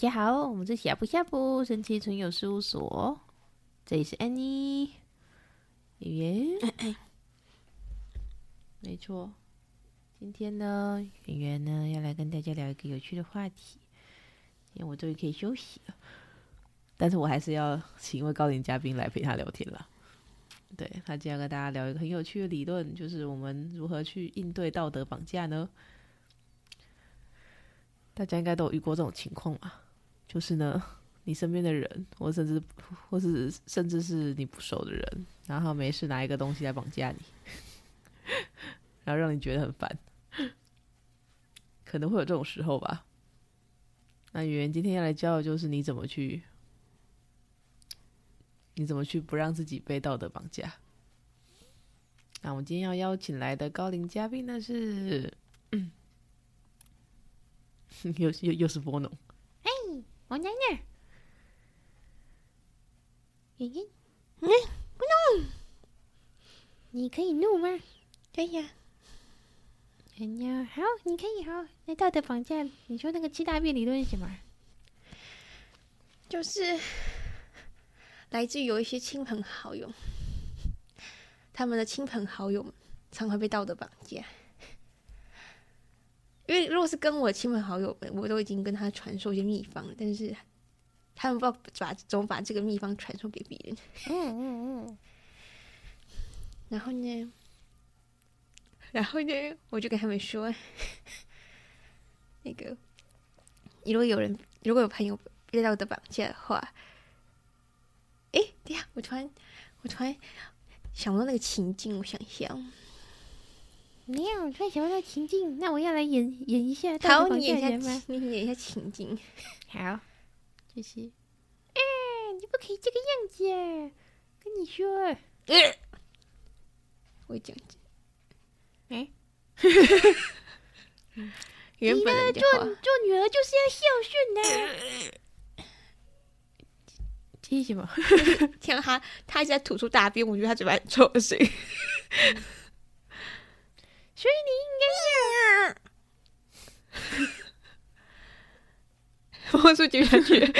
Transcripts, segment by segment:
大家好，我们是呷哺呷哺神奇存有事务所，这里是安妮，圆圆，没错，今天呢，圆圆呢要来跟大家聊一个有趣的话题，因为我终于可以休息了，但是我还是要请一位高龄嘉宾来陪他聊天了。对，他今天要跟大家聊一个很有趣的理论，就是我们如何去应对道德绑架呢？大家应该都有遇过这种情况吧？就是呢，你身边的人，或甚至，或是甚至是你不熟的人，然后没事拿一个东西来绑架你，然后让你觉得很烦，可能会有这种时候吧。那圆圆今天要来教的就是你怎么去，你怎么去不让自己被道德绑架。那我们今天要邀请来的高龄嘉宾呢是，又又又是波农。我奶奶，圆圆，嗯，不能，你可以怒吗？可以呀。人家好，你可以好。那道德绑架，你说那个七大变理论是什么？就是来自于有一些亲朋好友，他们的亲朋好友常会被道德绑架。因为如果是跟我的亲朋好友们，我都已经跟他传授一些秘方了，但是他们不知道把怎么把这个秘方传授给别人。嗯嗯嗯。然后呢，然后呢，我就跟他们说，那个，如果有人，如果有朋友被道德绑架的话，哎，对呀，我突然，我突然想到那个情境，我想一下。没有，我突然想到那个情境，那我要来演演一下。好，你演一下，你演一下情境。好，就是，哎，你不可以这个样子啊！跟你说，呃，我讲讲，哎，原本的做做女儿就是要孝顺呢。这是什么？听到他，他一直在吐出大便，我觉得他嘴巴很臭的声音。所以你应该是，我说接下去，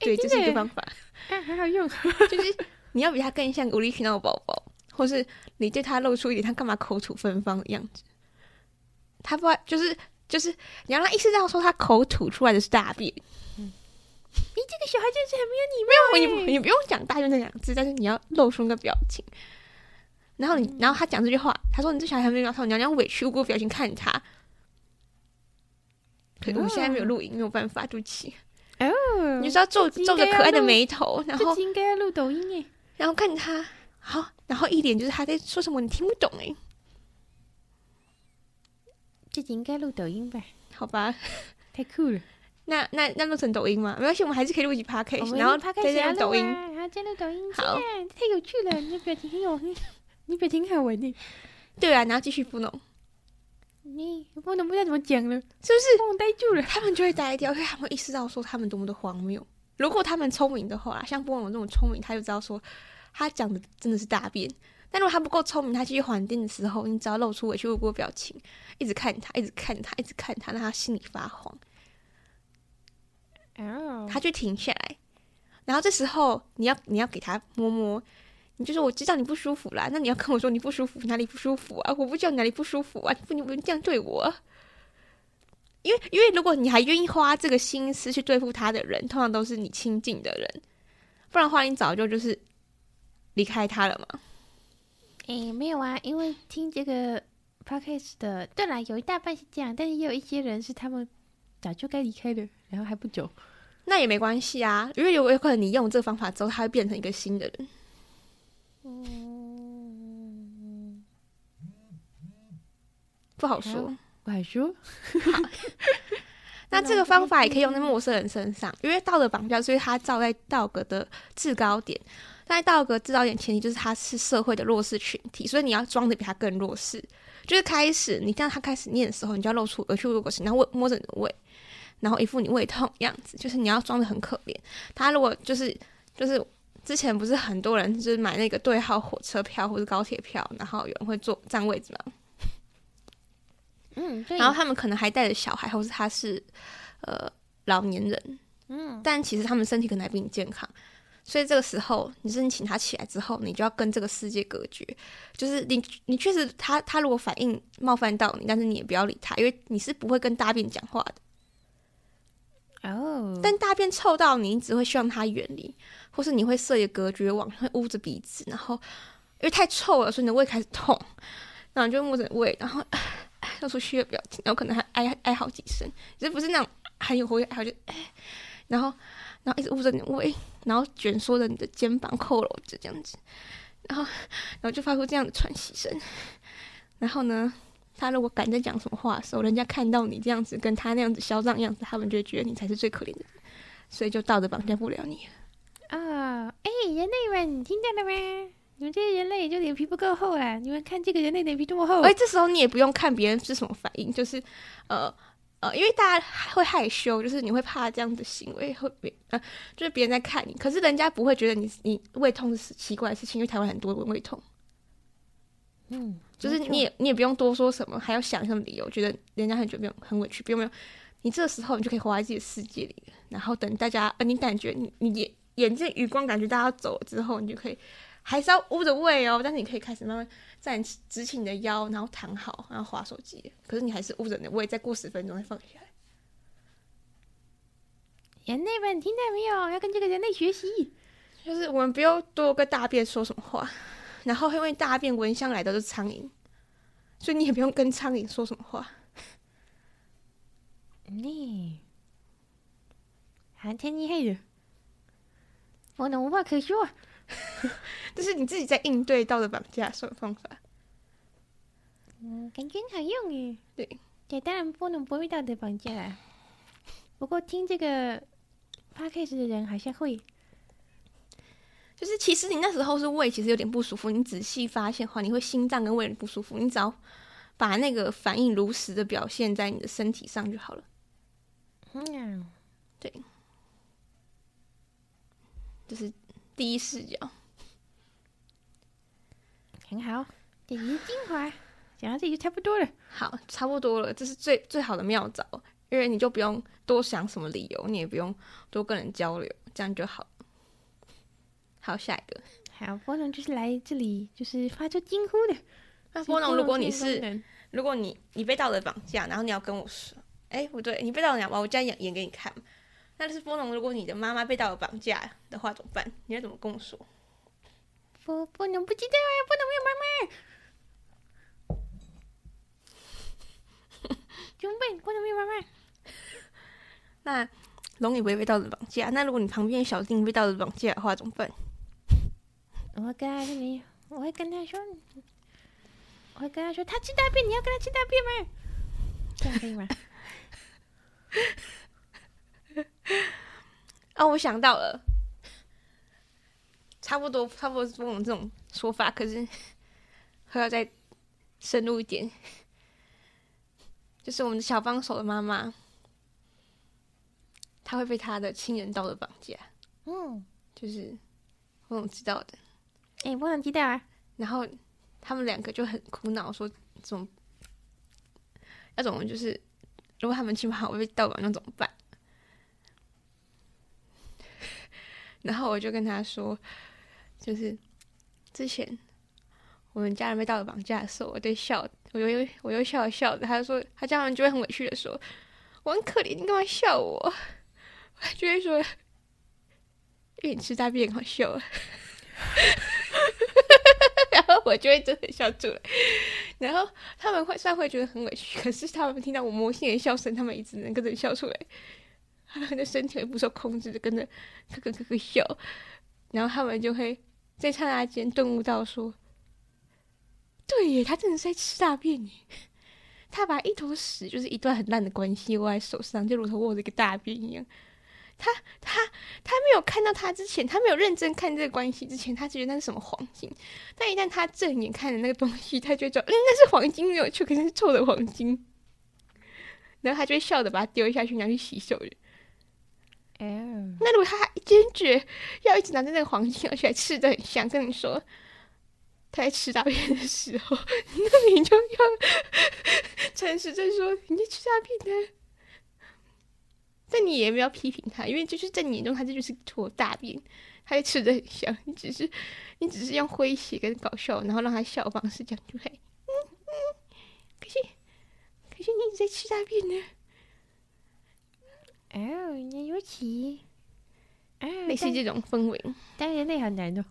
对，这是一个方法，很好用。就是你要比他更像无理取闹的宝宝，或是你对他露出一点他干嘛口吐芬芳的样子。他不，就是就是你要让他意识到说他口吐出来的是大便。嗯，你这个小孩真是很没有礼貌。没有，你你不用讲大便那两个字，但是你要露出那个表情。然后你，然后他讲这句话，他说：“你这小孩还没有，他说你要用委屈无辜表情看他。”可是我现在没有录音，没有办法，对不起。哦，你知道皱皱着可爱的眉头，然后应该要录抖音耶。然后看他，好，然后一脸就是他在说什么，你听不懂哎。这集应该录抖音吧？好吧，太酷了。那那那录成抖音吗？没关系，我们还是可以录一集 podcast，然后再录抖音。然后再录抖音，好，太有趣了，你的表情很有。你别挺好玩的，对啊，然后继续糊弄。你不能不知道怎么讲了，是不是？我呆住了，他们就会呆掉，因为他们意识到说他们多么的荒谬。如果他们聪明的话，像波龙这种聪明，他就知道说他讲的真的是大便。但如果他不够聪明，他继续还电的时候，你只要露出委屈无辜的表情，一直看他，一直看他，一直看他，让他心里发慌。哦，他就停下来，然后这时候你要你要给他摸摸。你就说我知道你不舒服啦，那你要跟我说你不舒服哪里不舒服啊？我不知道哪里不舒服啊！不，你不能这样对我，因为因为如果你还愿意花这个心思去对付他的人，通常都是你亲近的人，不然的话你早就就是离开他了嘛。诶，没有啊，因为听这个 podcast 的，对啦，有一大半是这样，但是也有一些人是他们早就该离开的，然后还不久，那也没关系啊，因为有有可能你用这个方法之后，他会变成一个新的人。嗯，不好说，不好说。那这个方法也可以用在陌生人身上，因为道德绑架，所以他照在道格的制高点。在道格制高点前提就是他是社会的弱势群体，所以你要装的比他更弱势。就是开始你让他开始念的时候，你就要露出委屈无辜，然后摸着你的胃，然后一副你胃痛样子，就是你要装的很可怜。他如果就是就是。之前不是很多人就是买那个对号火车票或者高铁票，然后有人会坐占位置吗？嗯，对。然后他们可能还带着小孩，或是他是呃老年人，嗯，但其实他们身体可能还比你健康。所以这个时候，你是你请他起来之后，你就要跟这个世界隔绝。就是你，你确实他他如果反应冒犯到你，但是你也不要理他，因为你是不会跟大便讲话的。哦。但大便臭到你，你只会希望他远离，或是你会设一个隔绝网，会捂着鼻子，然后因为太臭了，所以你的胃开始痛，然后就捂着胃，然后露出虚的表情，然后可能还哀哀好几声，这不是那种很有活跃，还有就然后。然后一直捂着你的胃，然后卷缩着你的肩膀，佝僂着这样子，然后，然后就发出这样的喘息声。然后呢，他如果敢在讲什么话的时候，人家看到你这样子，跟他那样子嚣张的样子，他们就觉得你才是最可怜的，所以就道德绑架不了你！人类们，你听见了吗？你们这些人类就脸皮不够厚啊！你们看这个人类脸皮这么厚。哎，这时候你也不用看别人是什么反应，就是呃。呃，因为大家会害羞，就是你会怕这样的行为会别呃，就是别人在看你，可是人家不会觉得你你胃痛是奇怪的事情，因为台湾很多人胃痛，嗯，就是你也你也不用多说什么，还要想什么理由，觉得人家很久没有很委屈，不用不用，你这个时候你就可以活在自己的世界里，然后等大家呃，你感觉你你眼眼睛余光感觉大家走了之后，你就可以。还是要捂着胃哦，但是你可以开始慢慢站起，直起你的腰，然后躺好，然后划手机。可是你还是捂着你的胃，再过十分钟再放下来。人类们听到没有？要跟这个人类学习，就是我们不要多跟大便说什么话，然后因为大便闻香来的都是苍蝇，所以你也不用跟苍蝇说什么话。你还挺厉害的，我能无话可说。这是你自己在应对道德绑架什么方法？嗯，感觉好用耶。对，对，当然不能不会道德绑架啦。不过听这个 podcast 的人好像会，就是其实你那时候是胃其实有点不舒服，你仔细发现的话，你会心脏跟胃不舒服，你只要把那个反应如实的表现在你的身体上就好了。嗯，对，就是。第一视角，很好。这是精华，讲到这里就差不多了。好，差不多了。这是最最好的妙招，因为你就不用多想什么理由，你也不用多跟人交流，这样就好。好，下一个。好，波农就是来这里就是发出惊呼的。那波农，如果你是，如果你你被道德绑架，然后你要跟我说，哎、欸，不对，你被道德绑架，我这样演演给你看。那就是波农，如果你的妈妈被道德绑架的话怎么办？你要怎么跟我说？波波农不知道呀，波农没有妈妈。怎么办？波农没有妈妈。那龙也不会被道德绑架。那如果你旁边小丁被道德绑架的话怎么办？我会跟他说，我会跟他说，我会跟他说，他吃大便，你要跟他吃大便吗？这样可以吗？哦，我想到了，差不多，差不多是我们这种说法，可是还要再深入一点，就是我们的小帮手的妈妈，她会被她的亲人道德绑架，嗯，就是波农知道的，哎、欸，波农知道啊，然后他们两个就很苦恼，说怎么要怎么，就是如果他们亲朋好友被道德绑架怎么办？然后我就跟他说，就是之前我们家人被道德绑架的时候，我在笑，我又我又笑了笑的。他就说，他家人就会很委屈的说：“我很可怜，你干嘛笑我？” 我就会说：“因为你吃大便好笑。”然后我就会真的笑出来。然后他们会虽然会觉得很委屈，可是他们听到我魔性的笑声，他们一直能跟着笑出来。他的身体不受控制的跟着咯咯咯咯笑，然后他们就会在刹那间顿悟到说：“对耶，他真的是在吃大便耶！他把一坨屎，就是一段很烂的关系握在手上，就如同握着一个大便一样。他他他没有看到他之前，他没有认真看这个关系之前，他觉得那是什么黄金。但一旦他正眼看着那个东西，他就会说：‘嗯，那是黄金没有错，可是是臭的黄金。’然后他就会笑着把它丢下去，拿去洗手。”嗯，那如果他还坚决要一直拿着那个黄金，而且还吃的很香，跟你说他在吃大便的时候，那你就要 诚实的说你在吃大便呢？但你也没有批评他，因为就是在你眼中，他这就是坨大便，他也吃的很香。你只是你只是用诙谐跟搞笑，然后让他笑的方式讲出来。可是可是你一直在吃大便呢。哦，那尤其啊，类似这种氛围，当然那很难的。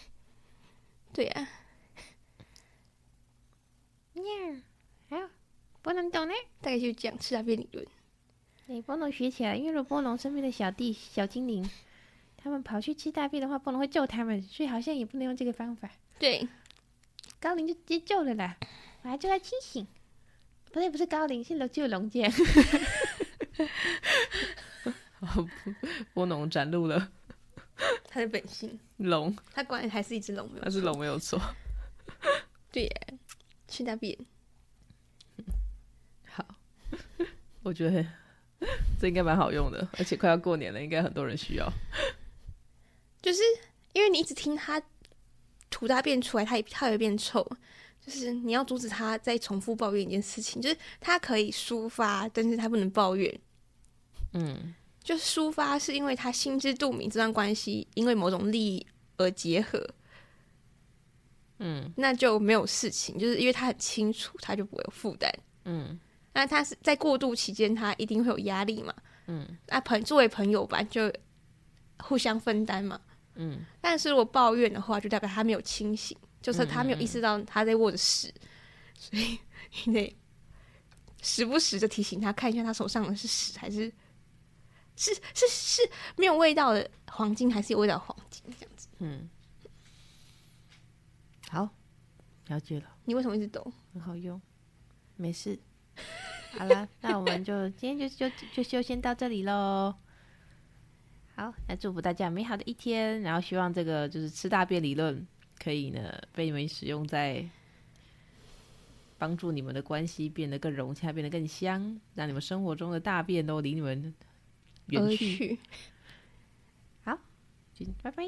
对呀、啊。呀，还有波隆懂呢？大概就这样吃大便理论。对，波龙学起来，因为如果波龙身边的小弟小精灵，他们跑去吃大便的话，波龙会救他们，所以好像也不能用这个方法。对，高龄就直接救了啦，我还叫他清醒。不对，不是高龄，是龙救龙剑。波农展露了他的本性，龙，他果然还是一只龙，没有错，他是龙没有错。对耶，吃大便。好，我觉得 这应该蛮好用的，而且快要过年了，应该很多人需要。就是因为你一直听他吐大便出来，他也他也会变臭。就是你要阻止他再重复抱怨一件事情，就是他可以抒发，但是他不能抱怨。嗯，就是抒发是因为他心知肚明这段关系因为某种利益而结合。嗯，那就没有事情，就是因为他很清楚，他就不会有负担。嗯，那他是在过渡期间，他一定会有压力嘛。嗯，那朋作为朋友吧，就互相分担嘛。嗯，但是如果抱怨的话，就代表他没有清醒。就是他没有意识到他在握着屎，所以 你得时不时的提醒他，看一下他手上的是屎还是是是是没有味道的黄金，还是有味道的黄金这样子。嗯，好，了解了。你为什么一直抖？很好用，没事。好了，那我们就今天就就就就先到这里喽。好，那祝福大家美好的一天，然后希望这个就是吃大便理论。可以呢，被你们使用在帮助你们的关系变得更融洽，变得更香，让你们生活中的大便都离你们远去。去好，拜拜。